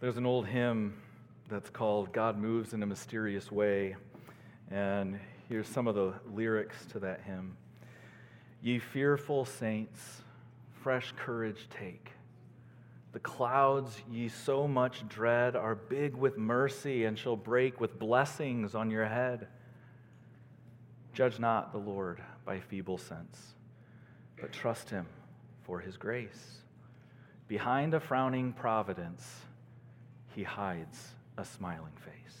There's an old hymn that's called God Moves in a Mysterious Way. And here's some of the lyrics to that hymn Ye fearful saints, fresh courage take. The clouds ye so much dread are big with mercy and shall break with blessings on your head. Judge not the Lord by feeble sense, but trust him for his grace. Behind a frowning providence, he hides a smiling face.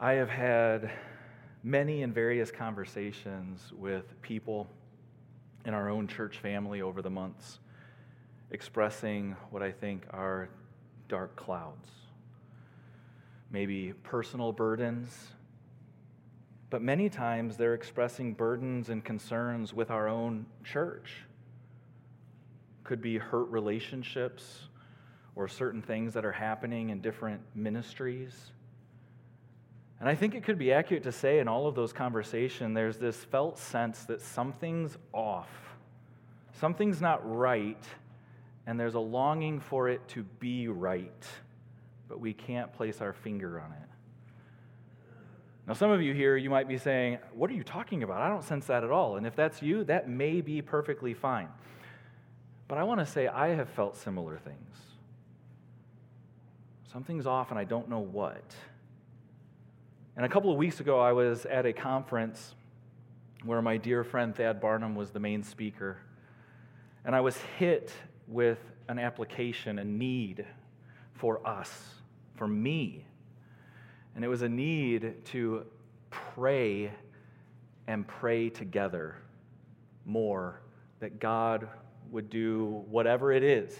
I have had many and various conversations with people in our own church family over the months, expressing what I think are dark clouds. Maybe personal burdens, but many times they're expressing burdens and concerns with our own church. Could be hurt relationships or certain things that are happening in different ministries. And I think it could be accurate to say in all of those conversations, there's this felt sense that something's off, something's not right, and there's a longing for it to be right, but we can't place our finger on it. Now, some of you here, you might be saying, What are you talking about? I don't sense that at all. And if that's you, that may be perfectly fine. But I want to say, I have felt similar things. Something's off and I don't know what. And a couple of weeks ago, I was at a conference where my dear friend Thad Barnum was the main speaker. And I was hit with an application, a need for us, for me. And it was a need to pray and pray together more, that God would do whatever it is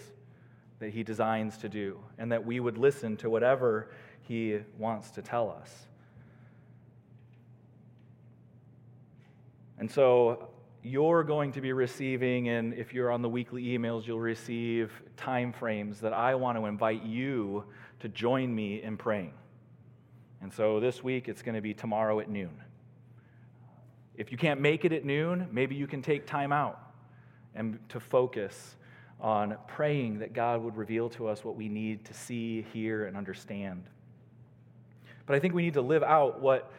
that He designs to do, and that we would listen to whatever He wants to tell us. And so you're going to be receiving, and if you're on the weekly emails, you'll receive time frames that I want to invite you to join me in praying. And so this week it's going to be tomorrow at noon. If you can't make it at noon, maybe you can take time out and to focus on praying that God would reveal to us what we need to see, hear, and understand. But I think we need to live out what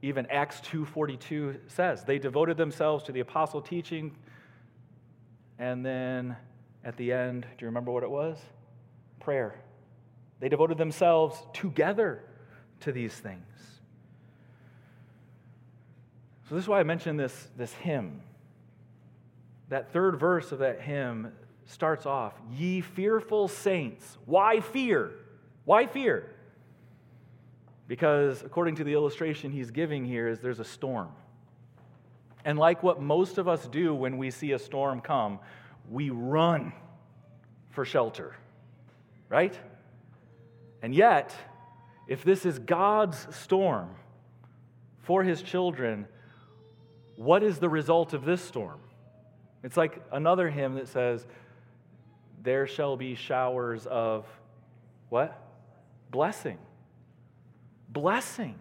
even Acts 2:42 says. They devoted themselves to the apostle teaching and then at the end, do you remember what it was? Prayer. They devoted themselves together to these things. So this is why I mentioned this, this hymn. That third verse of that hymn starts off, Ye fearful saints. Why fear? Why fear? Because according to the illustration he's giving here, is there's a storm. And like what most of us do when we see a storm come, we run for shelter. Right? And yet, if this is God's storm for his children, what is the result of this storm? It's like another hymn that says, there shall be showers of what? Blessing. Blessing.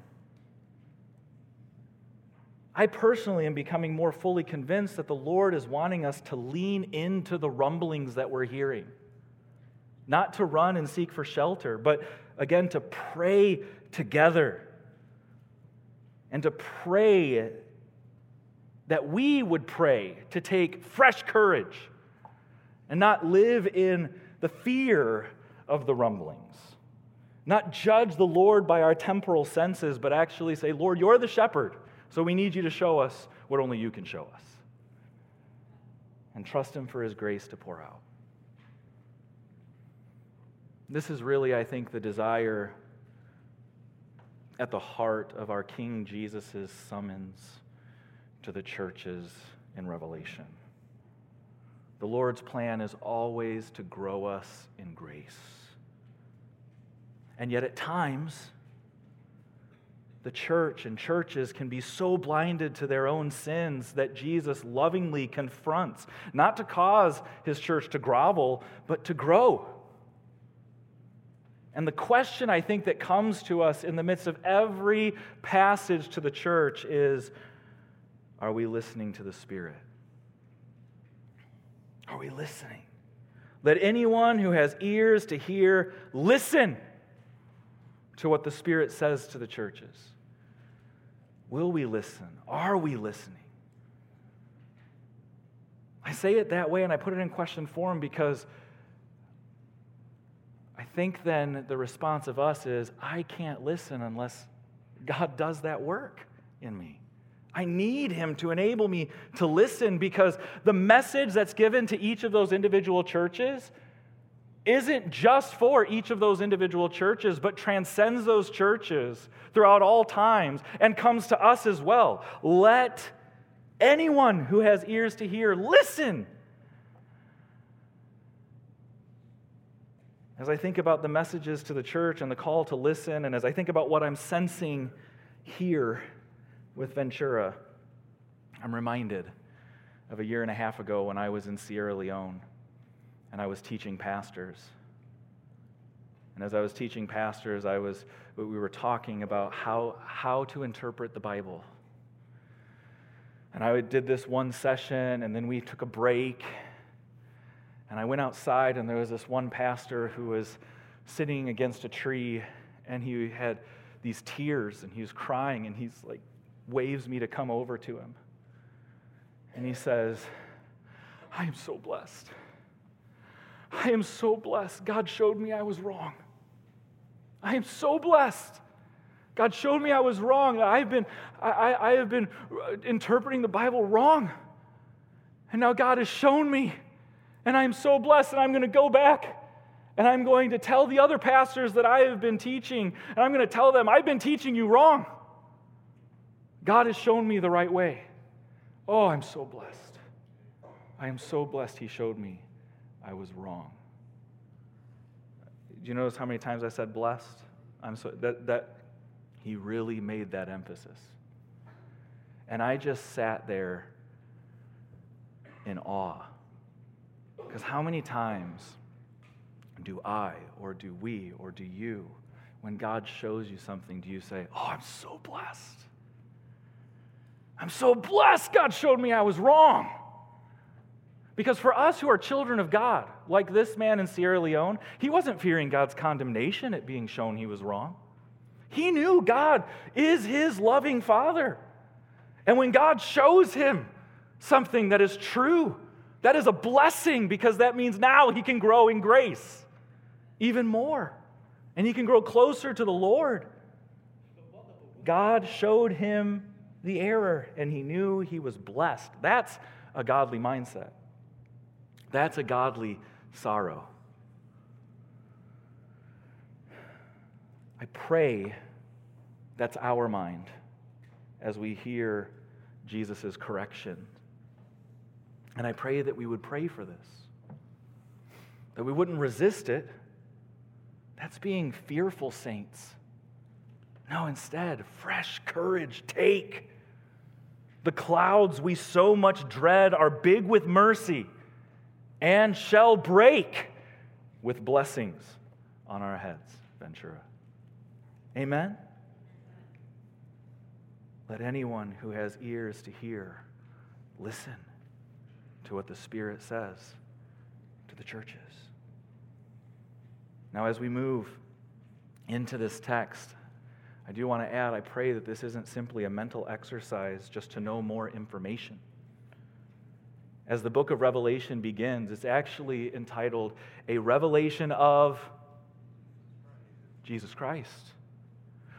I personally am becoming more fully convinced that the Lord is wanting us to lean into the rumblings that we're hearing. Not to run and seek for shelter, but again to pray together. And to pray that we would pray to take fresh courage and not live in the fear of the rumblings. Not judge the Lord by our temporal senses, but actually say, Lord, you're the shepherd, so we need you to show us what only you can show us. And trust Him for His grace to pour out. This is really, I think, the desire at the heart of our King Jesus' summons to the churches in Revelation. The Lord's plan is always to grow us in grace. And yet, at times, the church and churches can be so blinded to their own sins that Jesus lovingly confronts, not to cause his church to grovel, but to grow. And the question I think that comes to us in the midst of every passage to the church is are we listening to the Spirit? Are we listening? Let anyone who has ears to hear listen to what the Spirit says to the churches. Will we listen? Are we listening? I say it that way and I put it in question form because I think then the response of us is I can't listen unless God does that work in me. I need him to enable me to listen because the message that's given to each of those individual churches isn't just for each of those individual churches, but transcends those churches throughout all times and comes to us as well. Let anyone who has ears to hear listen. As I think about the messages to the church and the call to listen, and as I think about what I'm sensing here, with Ventura, I'm reminded of a year and a half ago when I was in Sierra Leone and I was teaching pastors. And as I was teaching pastors, I was, we were talking about how, how to interpret the Bible. And I did this one session, and then we took a break. And I went outside, and there was this one pastor who was sitting against a tree, and he had these tears, and he was crying, and he's like waves me to come over to him. And he says, I am so blessed. I am so blessed. God showed me I was wrong. I am so blessed. God showed me I was wrong. I've been, I, I have been uh, interpreting the Bible wrong. And now God has shown me. And I'm so blessed, and I'm going to go back and I'm going to tell the other pastors that I have been teaching, and I'm going to tell them, I've been teaching you wrong. God has shown me the right way. Oh, I'm so blessed. I am so blessed He showed me I was wrong. Do you notice how many times I said blessed? I'm so that that He really made that emphasis. And I just sat there in awe. Because how many times do I, or do we, or do you, when God shows you something, do you say, Oh, I'm so blessed? I'm so blessed God showed me I was wrong. Because for us who are children of God, like this man in Sierra Leone, he wasn't fearing God's condemnation at being shown he was wrong. He knew God is his loving father. And when God shows him something that is true, that is a blessing because that means now he can grow in grace even more. And he can grow closer to the Lord. God showed him the error and he knew he was blessed. That's a godly mindset. That's a godly sorrow. I pray that's our mind as we hear Jesus' correction. And I pray that we would pray for this, that we wouldn't resist it. That's being fearful saints. No, instead, fresh courage. Take. The clouds we so much dread are big with mercy and shall break with blessings on our heads. Ventura. Amen? Let anyone who has ears to hear listen to what the Spirit says to the churches. Now, as we move into this text, I do want to add, I pray that this isn't simply a mental exercise just to know more information. As the book of Revelation begins, it's actually entitled A Revelation of Jesus Christ,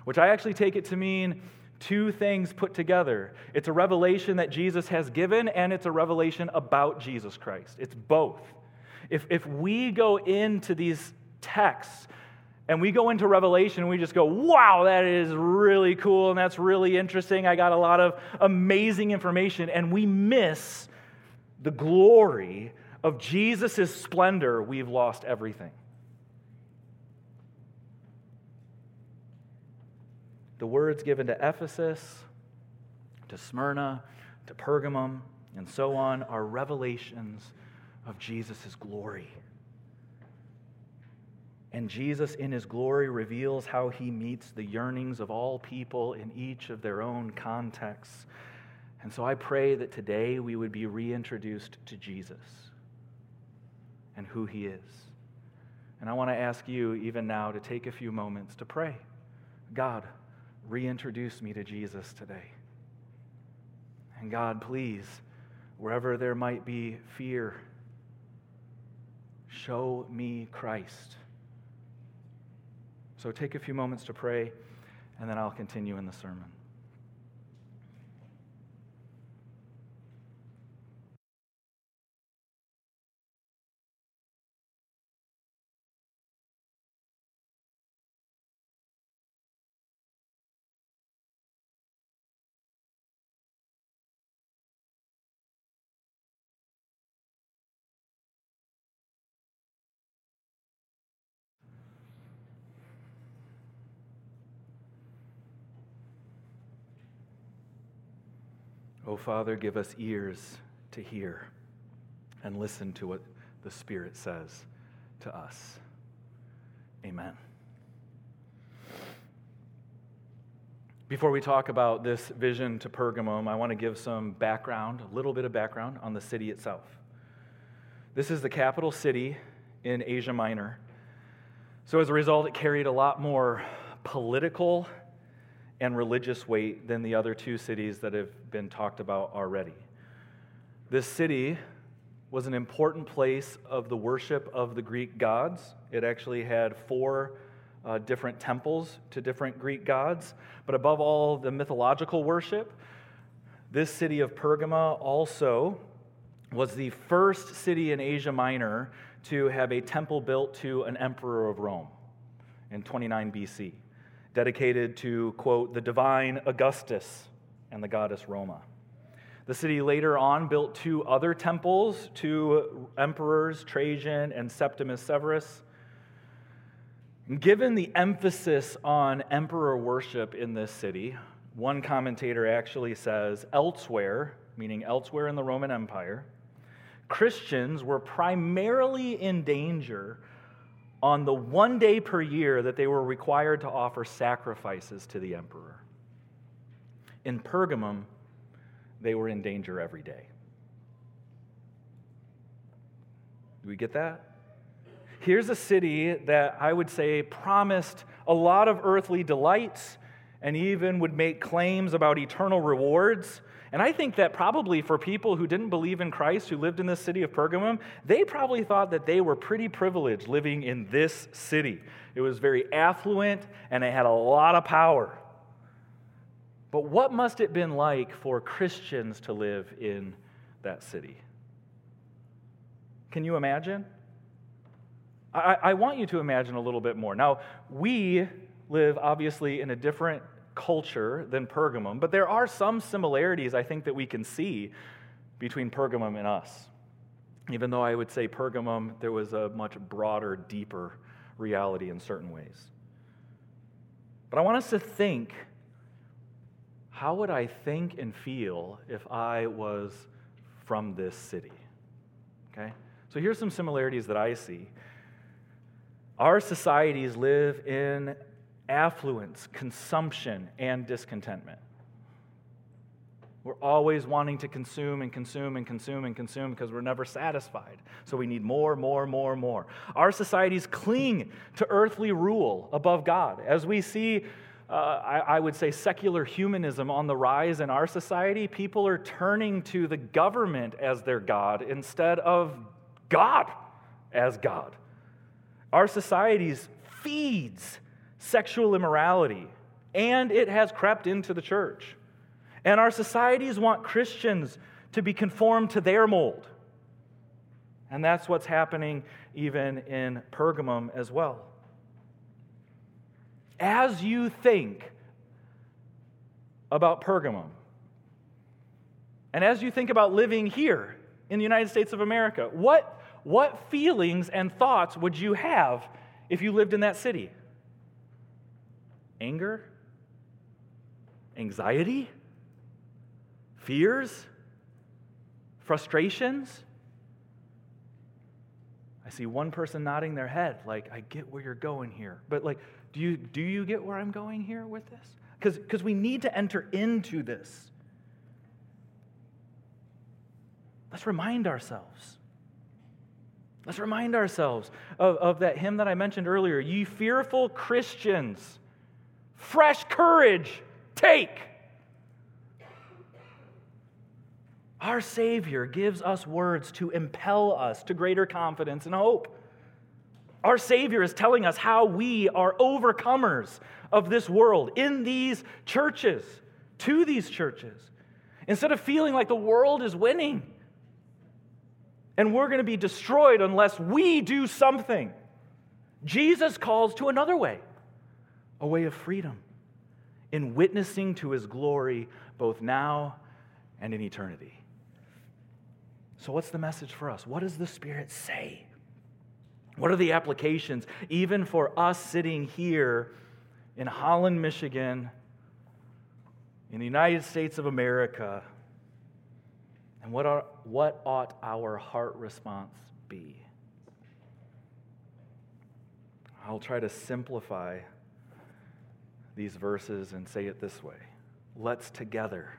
which I actually take it to mean two things put together. It's a revelation that Jesus has given, and it's a revelation about Jesus Christ. It's both. If, if we go into these texts and we go into Revelation and we just go, wow, that is really cool and that's really interesting. I got a lot of amazing information. And we miss the glory of Jesus' splendor. We've lost everything. The words given to Ephesus, to Smyrna, to Pergamum, and so on are revelations of Jesus' glory. And Jesus, in his glory, reveals how he meets the yearnings of all people in each of their own contexts. And so I pray that today we would be reintroduced to Jesus. and who He is. And I want to ask you, even now, to take a few moments to pray God, reintroduce me to Jesus today. And God, please, wherever there might be fear, show me Christ. So take a few moments to pray, and then I'll continue in the sermon. Oh, Father, give us ears to hear and listen to what the Spirit says to us. Amen. Before we talk about this vision to Pergamum, I want to give some background, a little bit of background on the city itself. This is the capital city in Asia Minor. So, as a result, it carried a lot more political and religious weight than the other two cities that have been talked about already. This city was an important place of the worship of the Greek gods. It actually had four uh, different temples to different Greek gods. But above all, the mythological worship, this city of Pergama also was the first city in Asia Minor to have a temple built to an emperor of Rome in 29 BC dedicated to, quote, the divine Augustus and the goddess Roma. The city later on built two other temples to emperors Trajan and Septimus Severus. Given the emphasis on emperor worship in this city, one commentator actually says elsewhere, meaning elsewhere in the Roman Empire, Christians were primarily in danger on the one day per year that they were required to offer sacrifices to the emperor. In Pergamum, they were in danger every day. Do we get that? Here's a city that I would say promised a lot of earthly delights and even would make claims about eternal rewards, and I think that probably for people who didn't believe in Christ, who lived in the city of Pergamum, they probably thought that they were pretty privileged living in this city. It was very affluent and it had a lot of power. But what must it been like for Christians to live in that city? Can you imagine? I, I want you to imagine a little bit more. Now, we live obviously in a different culture than Pergamum, but there are some similarities I think that we can see between Pergamum and us. Even though I would say Pergamum, there was a much broader, deeper reality in certain ways. But I want us to think how would I think and feel if I was from this city? Okay? So here's some similarities that I see. Our societies live in affluence, consumption, and discontentment. We're always wanting to consume and consume and consume and consume because we're never satisfied. So we need more, more, more, more. Our societies cling to earthly rule above God. As we see, uh, I, I would say, secular humanism on the rise in our society, people are turning to the government as their God instead of God as God. Our societies feeds sexual immorality, and it has crept into the church. And our societies want Christians to be conformed to their mold. And that's what's happening even in Pergamum as well. As you think about Pergamum, and as you think about living here in the United States of America, what, what feelings and thoughts would you have if you lived in that city? Anger, anxiety, fears, frustrations. I see one person nodding their head, like, I get where you're going here. But, like, do you, do you get where I'm going here with this? Because we need to enter into this. Let's remind ourselves. Let's remind ourselves of, of that hymn that I mentioned earlier. Ye fearful Christians, fresh courage, take. Our Savior gives us words to impel us to greater confidence and hope. Our Savior is telling us how we are overcomers of this world in these churches, to these churches. Instead of feeling like the world is winning and we're going to be destroyed unless we do something, Jesus calls to another way a way of freedom in witnessing to his glory both now and in eternity. So, what's the message for us? What does the Spirit say? What are the applications, even for us sitting here in Holland, Michigan, in the United States of America? And what, are, what ought our heart response be? I'll try to simplify these verses and say it this way Let's together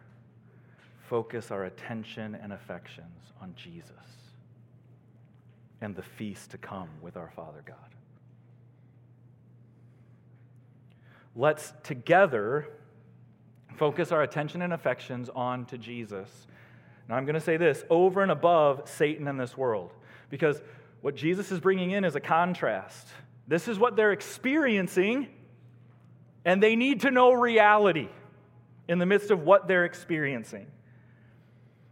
focus our attention and affections on Jesus and the feast to come with our Father God. Let's together focus our attention and affections on to Jesus. Now, I'm going to say this over and above Satan and this world, because what Jesus is bringing in is a contrast. This is what they're experiencing, and they need to know reality in the midst of what they're experiencing.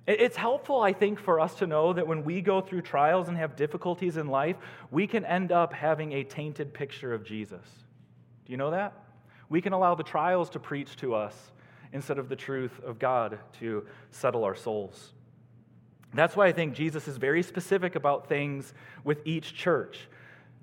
It's helpful, I think, for us to know that when we go through trials and have difficulties in life, we can end up having a tainted picture of Jesus. Do you know that? We can allow the trials to preach to us instead of the truth of God to settle our souls. That's why I think Jesus is very specific about things with each church.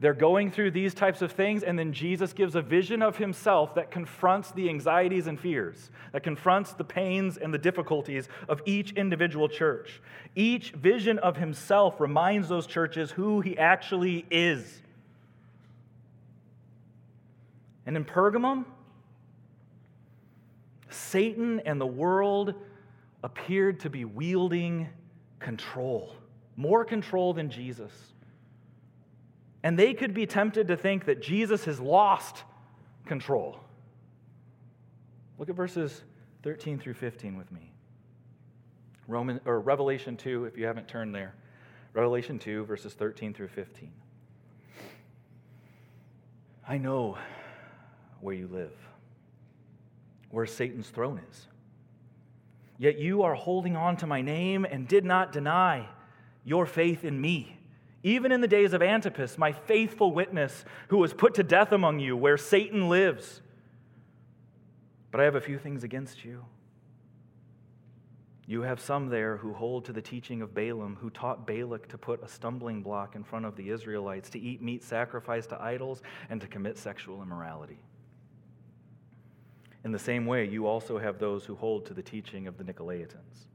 They're going through these types of things, and then Jesus gives a vision of himself that confronts the anxieties and fears, that confronts the pains and the difficulties of each individual church. Each vision of himself reminds those churches who he actually is. And in Pergamum, Satan and the world appeared to be wielding control, more control than Jesus. And they could be tempted to think that Jesus has lost control. Look at verses 13 through 15 with me. Roman or Revelation 2 if you haven't turned there. Revelation 2 verses 13 through 15. I know where you live, where Satan's throne is. Yet you are holding on to my name and did not deny your faith in me even in the days of Antipas, my faithful witness, who was put to death among you, where Satan lives. But I have a few things against you. You have some there who hold to the teaching of Balaam, who taught Balak to put a stumbling block in front of the Israelites, to eat meat sacrificed to idols, and to commit sexual immorality. In the same way, you also have those who hold to the teaching of the Nicolaitans.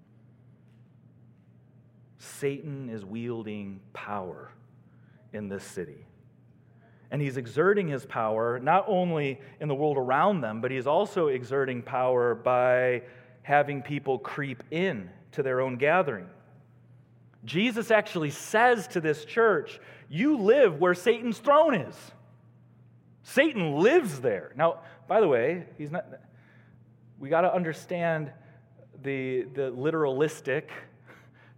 Satan is wielding power in this city. And he's exerting his power not only in the world around them, but he's also exerting power by having people creep in to their own gathering. Jesus actually says to this church, You live where Satan's throne is. Satan lives there. Now, by the way, he's not we got to understand the, the literalistic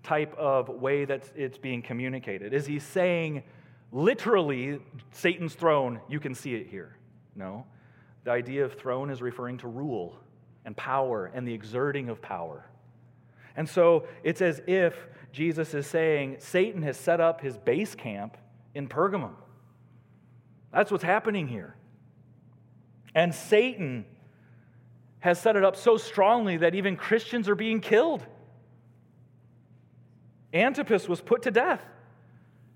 type of way that it's being communicated? Is he saying literally Satan's throne, you can see it here? No. The idea of throne is referring to rule and power and the exerting of power. And so it's as if Jesus is saying Satan has set up his base camp in Pergamum. That's what's happening here. And Satan has set it up so strongly that even Christians are being killed. Antipas was put to death.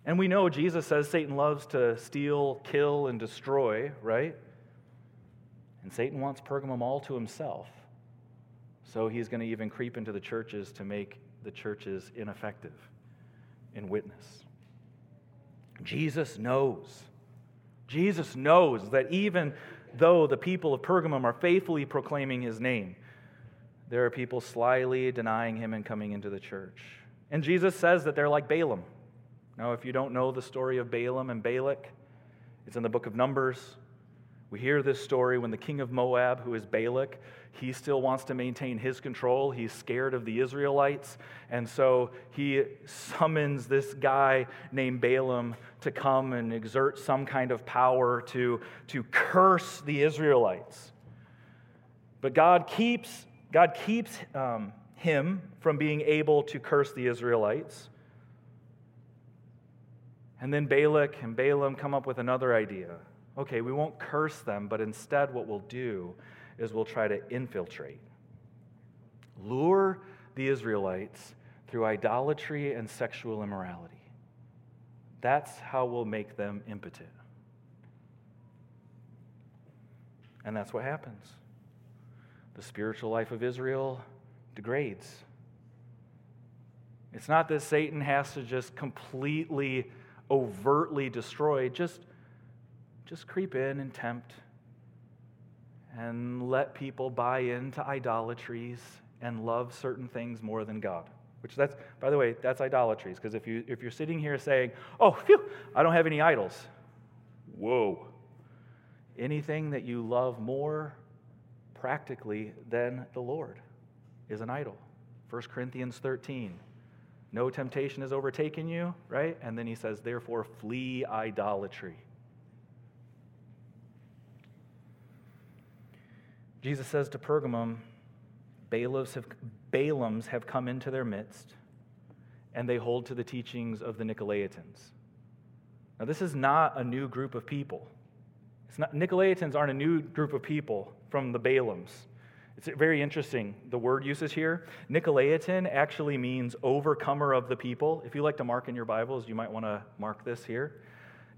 And we know Jesus says Satan loves to steal, kill, and destroy, right? And Satan wants Pergamum all to himself. So he's going to even creep into the churches to make the churches ineffective in witness. Jesus knows. Jesus knows that even though the people of Pergamum are faithfully proclaiming his name, there are people slyly denying him and coming into the church. And Jesus says that they're like Balaam, Now, if you don't know the story of Balaam and Balak, it's in the book of Numbers. We hear this story when the king of Moab, who is Balak, he still wants to maintain his control. He's scared of the Israelites. And so he summons this guy named Balaam to come and exert some kind of power to, to curse the Israelites. But God keeps, God keeps um, him from being able to curse the Israelites. And then Balak and Balaam come up with another idea. Okay, we won't curse them, but instead, what we'll do is we'll try to infiltrate, lure the Israelites through idolatry and sexual immorality. That's how we'll make them impotent. And that's what happens. The spiritual life of Israel degrades. It's not that Satan has to just completely, overtly destroy, just, just creep in and tempt and let people buy into idolatries and love certain things more than God. Which that's, by the way, that's idolatries. Because if you if you're sitting here saying, "Oh, phew, I don't have any idols," whoa. Anything that you love more practically than the Lord is an idol. 1 Corinthians 13. No temptation has overtaken you, right? And then he says, therefore, flee idolatry. Jesus says to Pergamum, Balaams have, Balaams have come into their midst, and they hold to the teachings of the Nicolaitans. Now, this is not a new group of people. It's not, Nicolaitans aren't a new group of people from the Balaams. It's very interesting, the word uses here. Nicolaitan actually means overcomer of the people. If you like to mark in your Bibles, you might want to mark this here.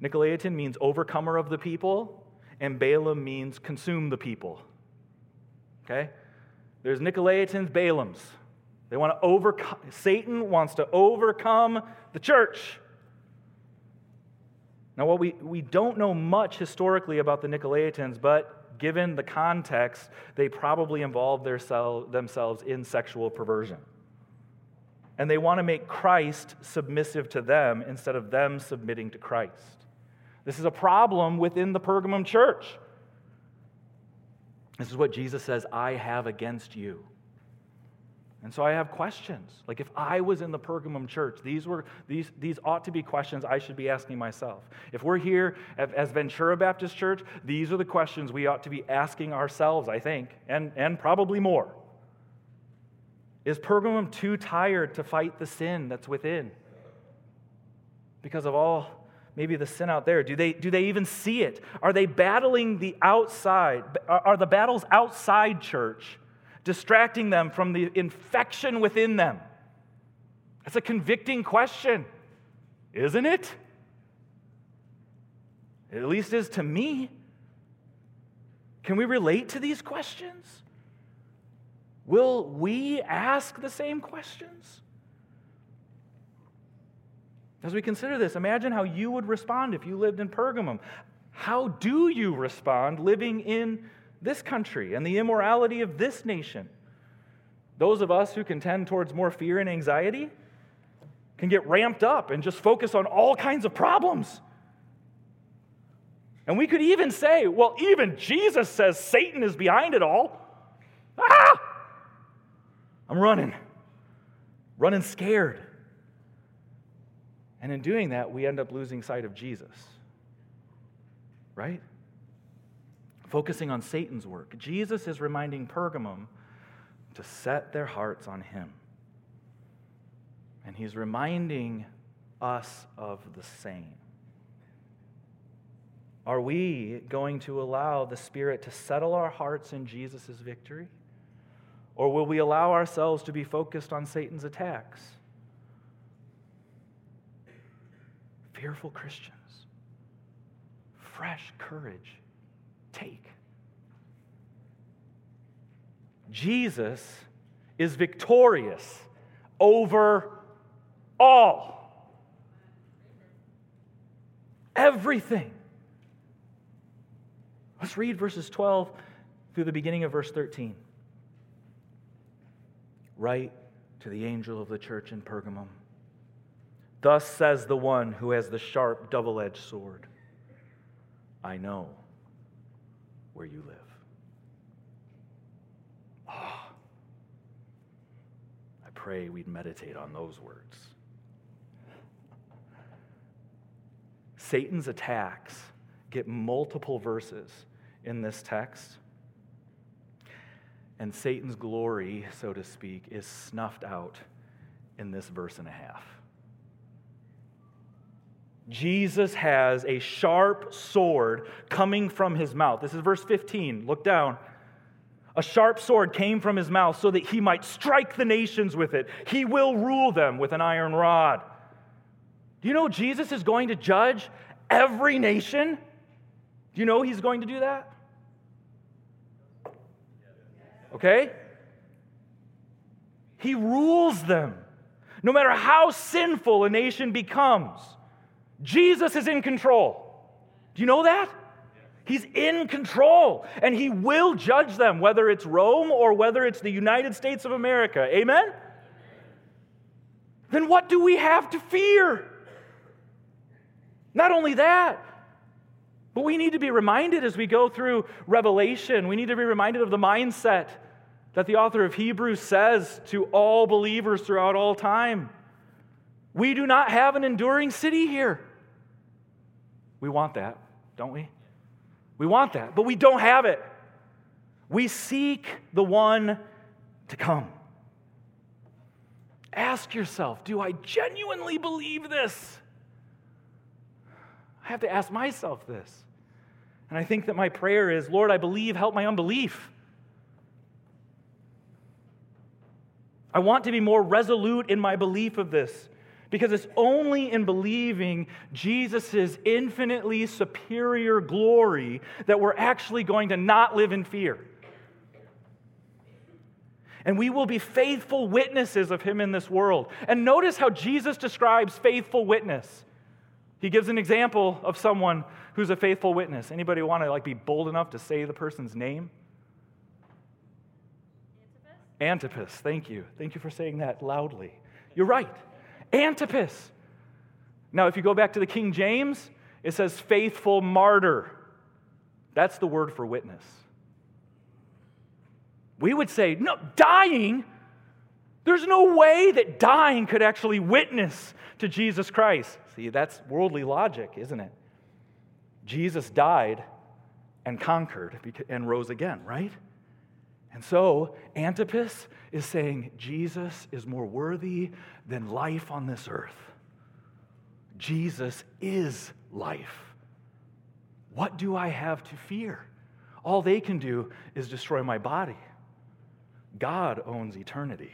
Nicolaitan means overcomer of the people, and Balaam means consume the people. Okay? There's Nicolaitans, Balaams. They want to overcome, Satan wants to overcome the church. Now, what we, we don't know much historically about the Nicolaitans, but given the context, they probably involved themselves in sexual perversion. And they want to make Christ submissive to them instead of them submitting to Christ. This is a problem within the Pergamum church. This is what Jesus says I have against you. And so I have questions. Like if I was in the Pergamum church, these were these these ought to be questions I should be asking myself. If we're here as Ventura Baptist Church, these are the questions we ought to be asking ourselves, I think, and, and probably more. Is Pergamum too tired to fight the sin that's within? Because of all maybe the sin out there? Do they, do they even see it? Are they battling the outside? Are the battles outside church distracting them from the infection within them? That's a convicting question, isn't it? It at least is to me. Can we relate to these questions? Will we ask the same questions? As we consider this, imagine how you would respond if you lived in Pergamum. How do you respond living in this country and the immorality of this nation? Those of us who can tend towards more fear and anxiety can get ramped up and just focus on all kinds of problems. And we could even say, well, even Jesus says Satan is behind it all. Ah! I'm running, running scared. And in doing that, we end up losing sight of Jesus. Right? Focusing on Satan's work. Jesus is reminding Pergamum to set their hearts on him. And he's reminding us of the same. Are we going to allow the Spirit to settle our hearts in Jesus' victory? Or will we allow ourselves to be focused on Satan's attacks? fearful Christians. Fresh courage. Take. Jesus is victorious over all. Everything. Let's read verses 12 through the beginning of verse 13. Write to the angel of the church in Pergamum Thus says the one who has the sharp, double edged sword I know where you live. Oh, I pray we'd meditate on those words. Satan's attacks get multiple verses in this text. And Satan's glory, so to speak, is snuffed out in this verse and a half. Jesus has a sharp sword coming from his mouth. This is verse 15. Look down. A sharp sword came from his mouth so that he might strike the nations with it. He will rule them with an iron rod. Do you know Jesus is going to judge every nation? Do you know he's going to do that? Okay? He rules them. No matter how sinful a nation becomes, Jesus is in control. Do you know that? He's in control and he will judge them, whether it's Rome or whether it's the United States of America. Amen? Then what do we have to fear? Not only that, but we need to be reminded as we go through Revelation, we need to be reminded of the mindset that the author of Hebrews says to all believers throughout all time. We do not have an enduring city here. We want that, don't we? We want that, but we don't have it. We seek the one to come. Ask yourself do I genuinely believe this? I have to ask myself this. And I think that my prayer is Lord, I believe, help my unbelief. I want to be more resolute in my belief of this because it's only in believing Jesus' infinitely superior glory that we're actually going to not live in fear. And we will be faithful witnesses of him in this world. And notice how Jesus describes faithful witness. He gives an example of someone who's a faithful witness. Anybody want to like be bold enough to say the person's name? Antipas. Antipas, thank you. Thank you for saying that loudly. You're right. Antipas. Now, if you go back to the King James, it says faithful martyr. That's the word for witness. We would say, no, dying. There's no way that dying could actually witness to Jesus Christ. See, that's worldly logic, isn't it? Jesus died and conquered and rose again, right? And so Antipas is saying Jesus is more worthy than life on this earth. Jesus is life. What do I have to fear? All they can do is destroy my body. God owns eternity.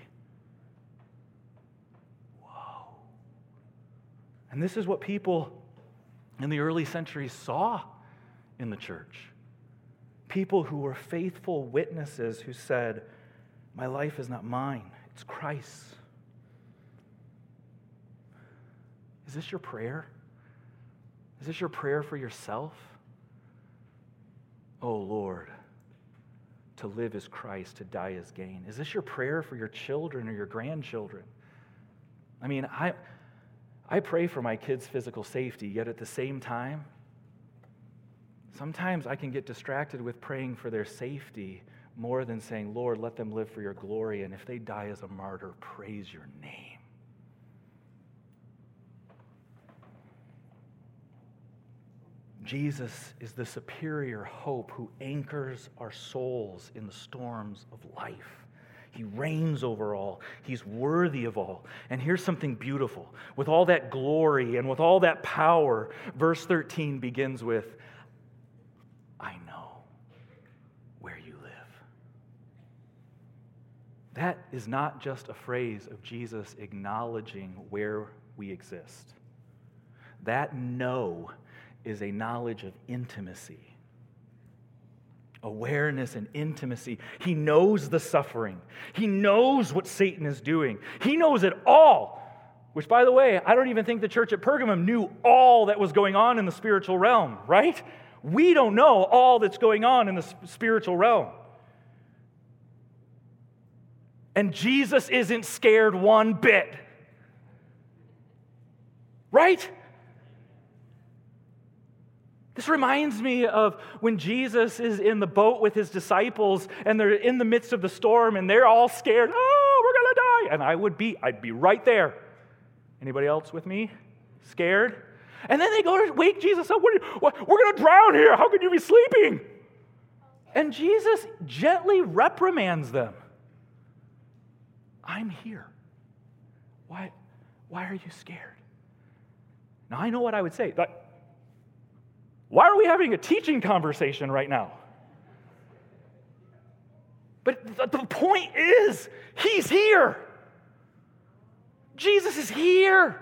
Whoa. And this is what people in the early centuries saw in the church. People who were faithful witnesses who said, My life is not mine, it's Christ's. Is this your prayer? Is this your prayer for yourself? Oh Lord, to live is Christ, to die is gain. Is this your prayer for your children or your grandchildren? I mean, I, I pray for my kids' physical safety, yet at the same time, sometimes I can get distracted with praying for their safety more than saying, Lord, let them live for your glory, and if they die as a martyr, praise your name. Jesus is the superior hope who anchors our souls in the storms of life. He reigns over all. He's worthy of all. And here's something beautiful. With all that glory and with all that power, verse 13 begins with I know where you live. That is not just a phrase of Jesus acknowledging where we exist. That know is a knowledge of intimacy awareness and intimacy. He knows the suffering, He knows what Satan is doing, He knows it all. Which, by the way, I don't even think the church at Pergamum knew all that was going on in the spiritual realm, right? We don't know all that's going on in the spiritual realm. And Jesus isn't scared one bit. Right? This reminds me of when Jesus is in the boat with his disciples and they're in the midst of the storm and they're all scared. Oh, we're going to die. And I would be, I'd be right there. Anybody else with me? Scared? And then they go to wake Jesus up. What, what, we're going to drown here. How could you be sleeping? And Jesus gently reprimands them. I'm here. Why, why are you scared? Now, I know what I would say. But why are we having a teaching conversation right now? But the point is, he's here. Jesus is here.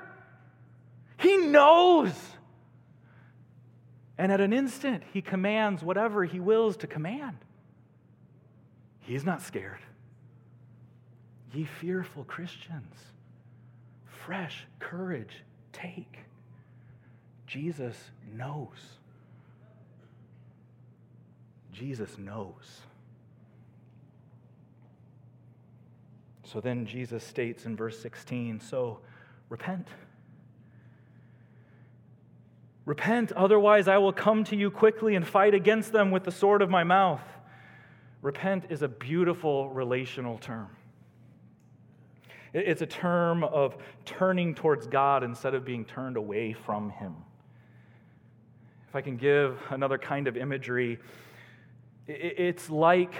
He knows. And at an instant, he commands whatever he wills to command. He's not scared. Ye fearful Christians, fresh courage take. Jesus knows. Jesus knows. So then Jesus states in verse 16 so repent. Repent, otherwise I will come to you quickly and fight against them with the sword of my mouth. Repent is a beautiful relational term. It's a term of turning towards God instead of being turned away from Him. If I can give another kind of imagery, it's like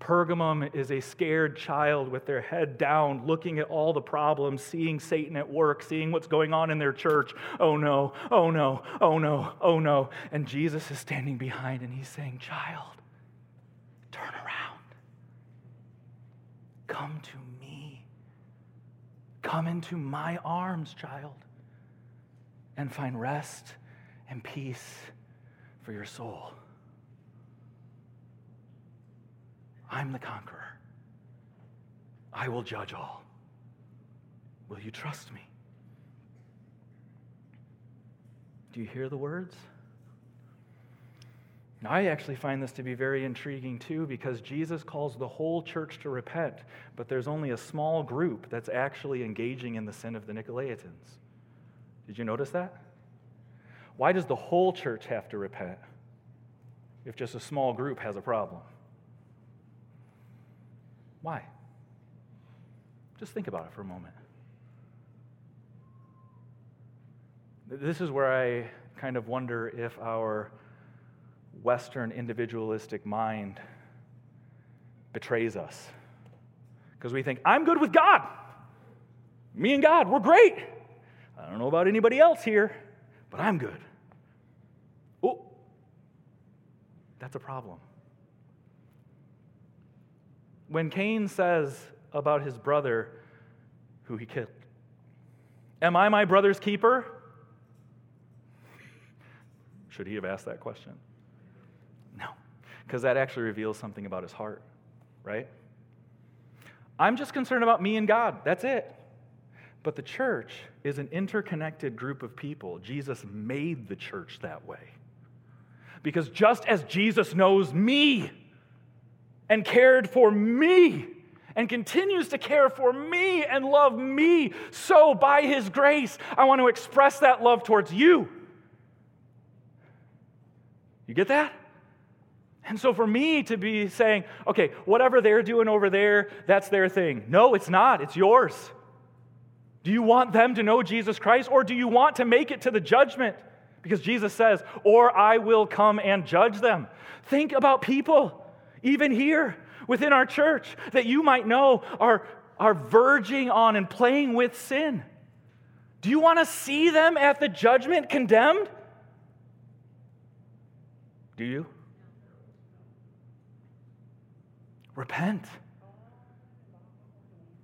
Pergamum is a scared child with their head down, looking at all the problems, seeing Satan at work, seeing what's going on in their church. Oh no, oh no, oh no, oh no. And Jesus is standing behind and he's saying, Child, turn around. Come to me. Come into my arms, child, and find rest and peace for your soul. I'm the conqueror. I will judge all. Will you trust me? Do you hear the words? Now, I actually find this to be very intriguing too because Jesus calls the whole church to repent, but there's only a small group that's actually engaging in the sin of the Nicolaitans. Did you notice that? Why does the whole church have to repent if just a small group has a problem? Why? Just think about it for a moment. This is where I kind of wonder if our Western individualistic mind betrays us. Because we think, I'm good with God. Me and God, we're great. I don't know about anybody else here, but I'm good. Oh, that's a problem. When Cain says about his brother who he killed, Am I my brother's keeper? Should he have asked that question? Because that actually reveals something about his heart, right? I'm just concerned about me and God. That's it. But the church is an interconnected group of people. Jesus made the church that way. Because just as Jesus knows me, and cared for me and continues to care for me and love me. So, by His grace, I want to express that love towards you. You get that? And so, for me to be saying, okay, whatever they're doing over there, that's their thing. No, it's not, it's yours. Do you want them to know Jesus Christ or do you want to make it to the judgment? Because Jesus says, or I will come and judge them. Think about people even here within our church, that you might know are, are verging on and playing with sin. Do you want to see them at the judgment condemned? Do you? Repent.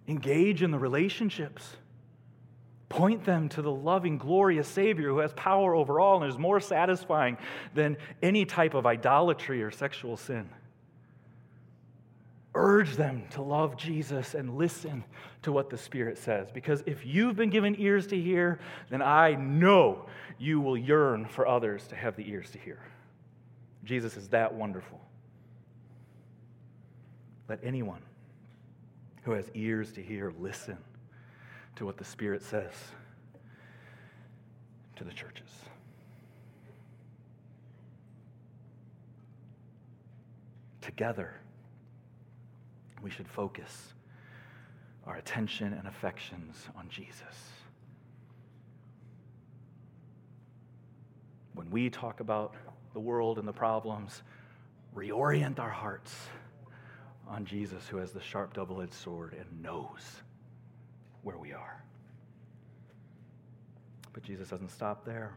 Engage in the relationships. Point them to the loving, glorious Savior who has power over all and is more satisfying than any type of idolatry or sexual sin urge them to love Jesus and listen to what the Spirit says. Because if you've been given ears to hear, then I know you will yearn for others to have the ears to hear. Jesus is that wonderful. Let anyone who has ears to hear listen to what the Spirit says. to the churches. Together, we should focus our attention and affections on Jesus. When we talk about the world and the problems, reorient our hearts on Jesus, who has the sharp double edged sword and knows where we are. But Jesus doesn't stop there.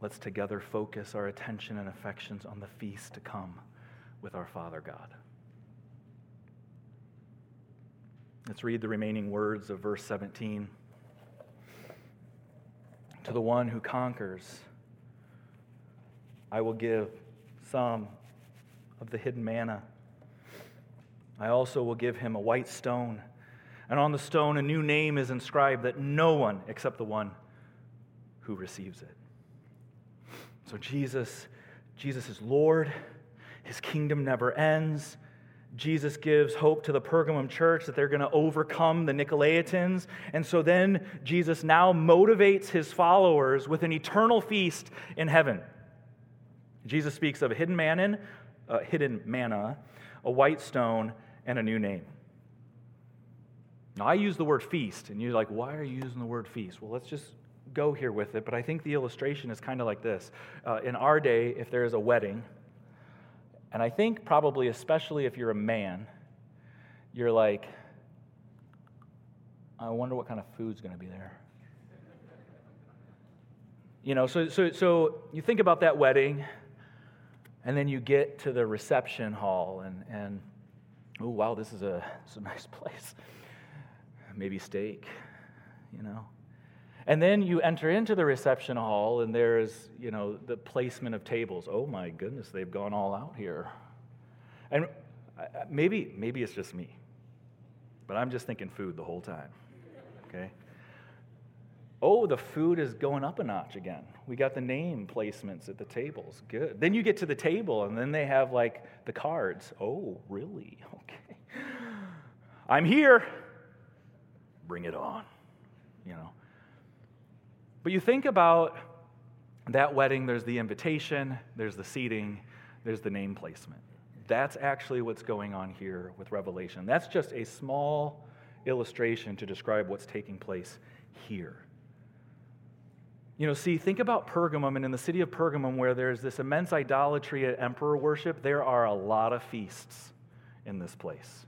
Let's together focus our attention and affections on the feast to come with our Father God. Let's read the remaining words of verse 17. To the one who conquers, I will give some of the hidden manna. I also will give him a white stone, and on the stone a new name is inscribed that no one except the one who receives it. So Jesus, Jesus is Lord. His kingdom never ends. Jesus gives hope to the Pergamum church that they're going to overcome the Nicolaitans. And so then Jesus now motivates his followers with an eternal feast in heaven. Jesus speaks of a hidden manna, uh, hidden manna, a white stone, and a new name. Now, I use the word feast, and you're like, why are you using the word feast? Well, let's just go here with it. But I think the illustration is kind of like this. Uh, in our day, if there is a wedding, and I think probably, especially if you're a man, you're like, I wonder what kind of food's going to be there. You know, so, so, so you think about that wedding, and then you get to the reception hall, and, and oh, wow, this is, a, this is a nice place. Maybe steak, you know. And then you enter into the reception hall, and there's, you know, the placement of tables. Oh my goodness, they've gone all out here. And uh, maybe, maybe it's just me, but I'm just thinking food the whole time. Okay? Oh, the food is going up a notch again. We got the name placements at the tables. Good. Then you get to the table, and then they have like the cards. Oh, really? Okay. I'm here. Bring it on. You know. But you think about that wedding, there's the invitation, there's the seating, there's the name placement. That's actually what's going on here with Revelation. That's just a small illustration to describe what's taking place here. You know, see, think about Pergamum, and in the city of Pergamum, where there's this immense idolatry at emperor worship, there are a lot of feasts in this place.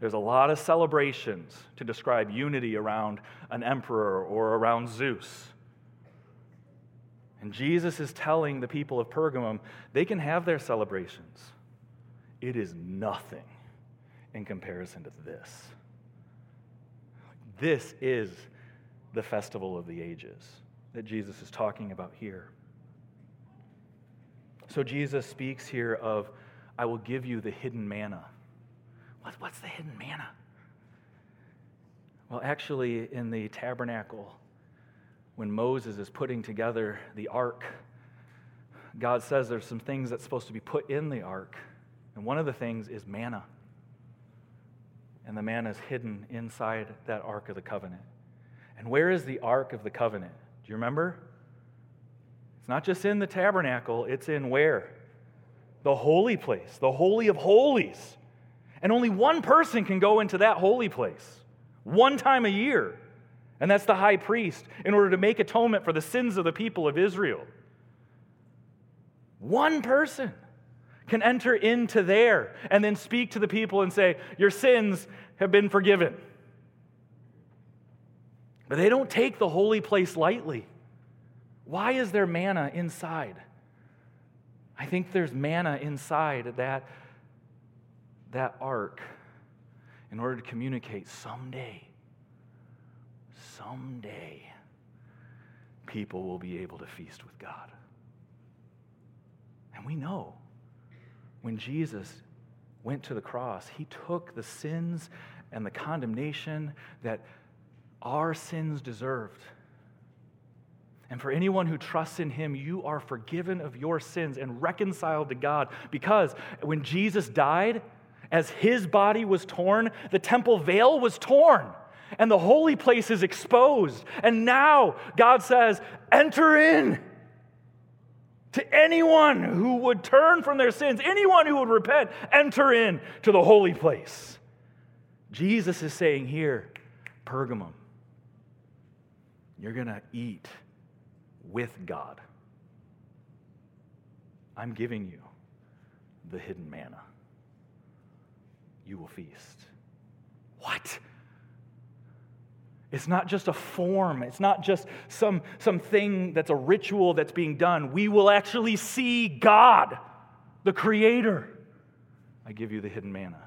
There's a lot of celebrations to describe unity around an emperor or around Zeus. And Jesus is telling the people of Pergamum they can have their celebrations. It is nothing in comparison to this. This is the festival of the ages that Jesus is talking about here. So Jesus speaks here of, I will give you the hidden manna. What's the hidden manna? Well, actually, in the tabernacle, when Moses is putting together the ark, God says there's some things that's supposed to be put in the ark. And one of the things is manna. And the manna is hidden inside that ark of the covenant. And where is the ark of the covenant? Do you remember? It's not just in the tabernacle, it's in where? The holy place, the holy of holies. And only one person can go into that holy place one time a year and that's the high priest, in order to make atonement for the sins of the people of Israel. One person can enter into there and then speak to the people and say, Your sins have been forgiven. But they don't take the holy place lightly. Why is there manna inside? I think there's manna inside that, that ark in order to communicate someday someday people will be able to feast with God. And we know when Jesus went to the cross, he took the sins and the condemnation that our sins deserved. And for anyone who trusts in him, you are forgiven of your sins and reconciled to God. Because when Jesus died, as his body was torn, the temple veil was torn. and the holy place is exposed. And now God says, Enter in. To anyone who would turn from their sins, anyone who would repent, enter in to the holy place. Jesus is saying here, Pergamum, you're going to eat with God. I'm giving you the hidden manna. You will feast. What? It's not just a form. It's not just some, some thing that's a ritual that's being done. We will actually see God, the Creator. I give you the hidden manna.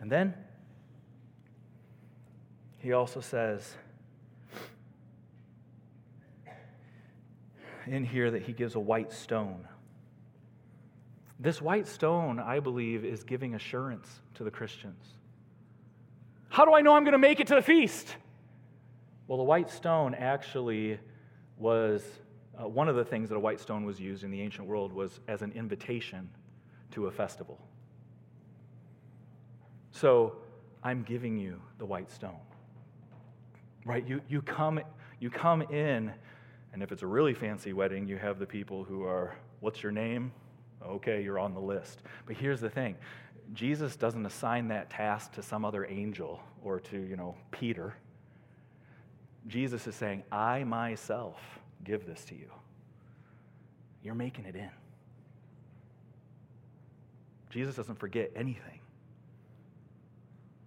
And then he also says in here that he gives a white stone. This white stone, I believe, is giving assurance to the Christians. How do I know I'm going to make it to the feast? Well, the white stone actually was uh, one of the things that a white stone was used in the ancient world was as an invitation to a festival. So I'm giving you the white stone. Right? You, you, come, you come in, and if it's a really fancy wedding, you have the people who are, what's your name? Okay, you're on the list. But here's the thing Jesus doesn't assign that task to some other angel or to, you know, Peter. Jesus is saying, I myself give this to you. You're making it in. Jesus doesn't forget anything.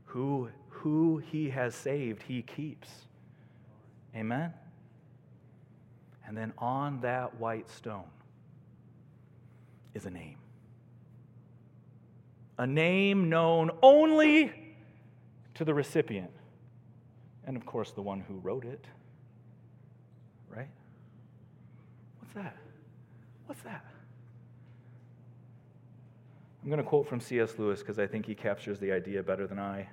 Who, who he has saved, he keeps. Amen? And then on that white stone is a name a name known only to the recipient. And of course, the one who wrote it. Right? What's that? What's that? I'm going to quote from C.S. Lewis because I think he captures the idea better than I.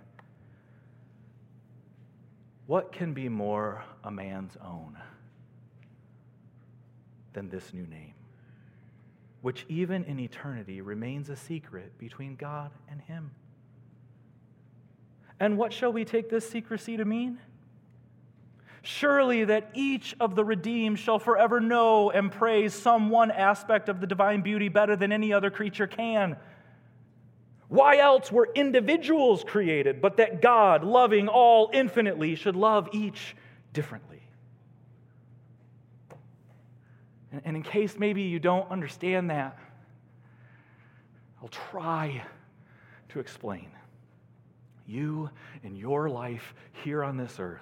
What can be more a man's own than this new name? which even in eternity remains a secret between God and Him. And what shall we take this secrecy to mean? Surely that each of the redeemed shall forever know and praise some one aspect of the divine beauty better than any other creature can. Why else were individuals created, but that God, loving all infinitely, should love each differently? And in case maybe you don't understand that, I'll try to explain. You in your life here on this earth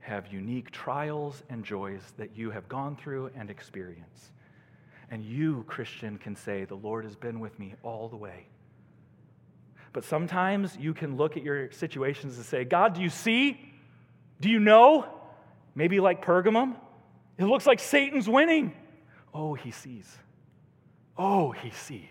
have unique trials and joys that you have gone through and experienced. And you, Christian, can say, The Lord has been with me all the way. But sometimes you can look at your situations and say, God, do you see? Do you know? Maybe like Pergamum. It looks like Satan's winning. Oh, he sees. Oh, he sees.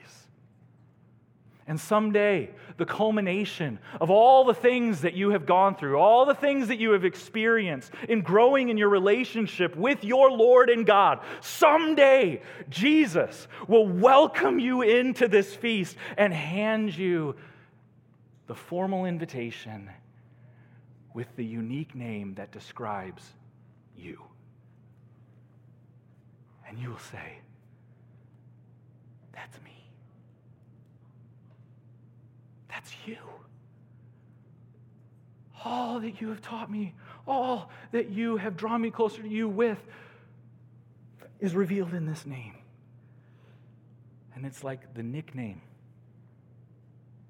And someday, the culmination of all the things that you have gone through, all the things that you have experienced in growing in your relationship with your Lord and God, someday Jesus will welcome you into this feast and hand you the formal invitation with the unique name that describes you. And you will say, That's me. That's you. All that you have taught me, all that you have drawn me closer to you with, is revealed in this name. And it's like the nickname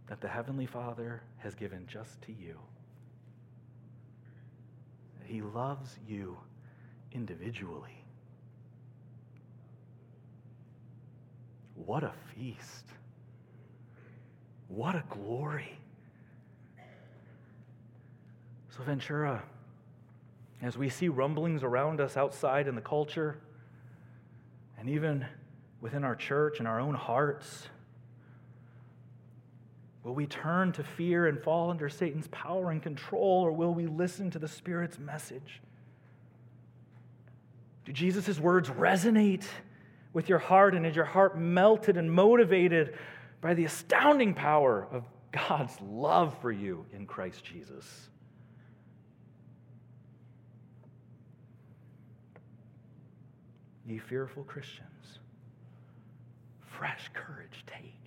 that the Heavenly Father has given just to you. He loves you individually. What a feast! What a glory! So, Ventura, as we see rumblings around us outside in the culture, and even within our church and our own hearts, will we turn to fear and fall under Satan's power and control, or will we listen to the Spirit's message? Do Jesus' words resonate with your heart, and is your heart melted and motivated by the astounding power of God's love for you in Christ Jesus? Ye fearful Christians, fresh courage take.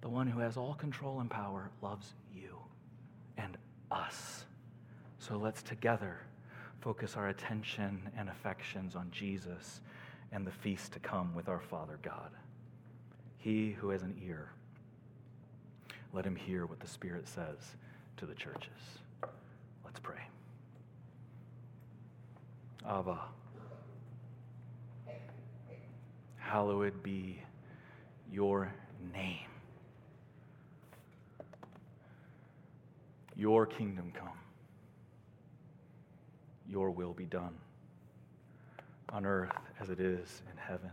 The one who has all control and power loves you and us. So let's together focus our attention and affections on Jesus and the feast to come with our Father God. He who has an ear, let him hear what the Spirit says to the churches. Let's pray. Abba, hallowed be your name. Your kingdom come. Your will be done on earth as it is in heaven.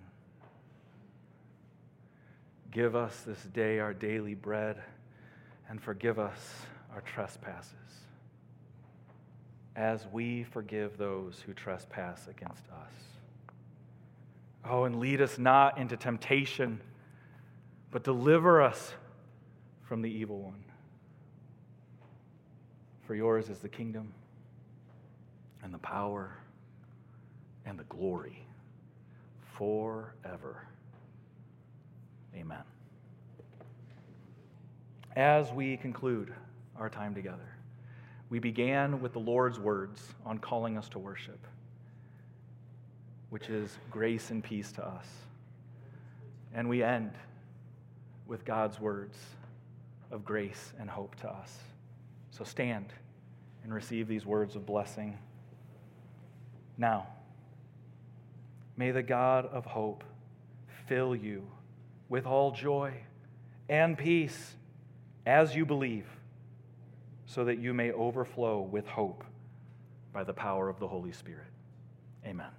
Give us this day our daily bread and forgive us our trespasses as we forgive those who trespass against us. Oh, and lead us not into temptation, but deliver us from the evil one. For yours is the kingdom and the power and the glory forever. Amen. As we conclude our time together, we began with the Lord's words on calling us to worship, which is grace and peace to us. And we end with God's words of grace and hope to us. So stand and receive these words of blessing now. May the God of hope fill you with all joy and peace as you believe, so that you may overflow with hope by the power of the Holy Spirit. Amen.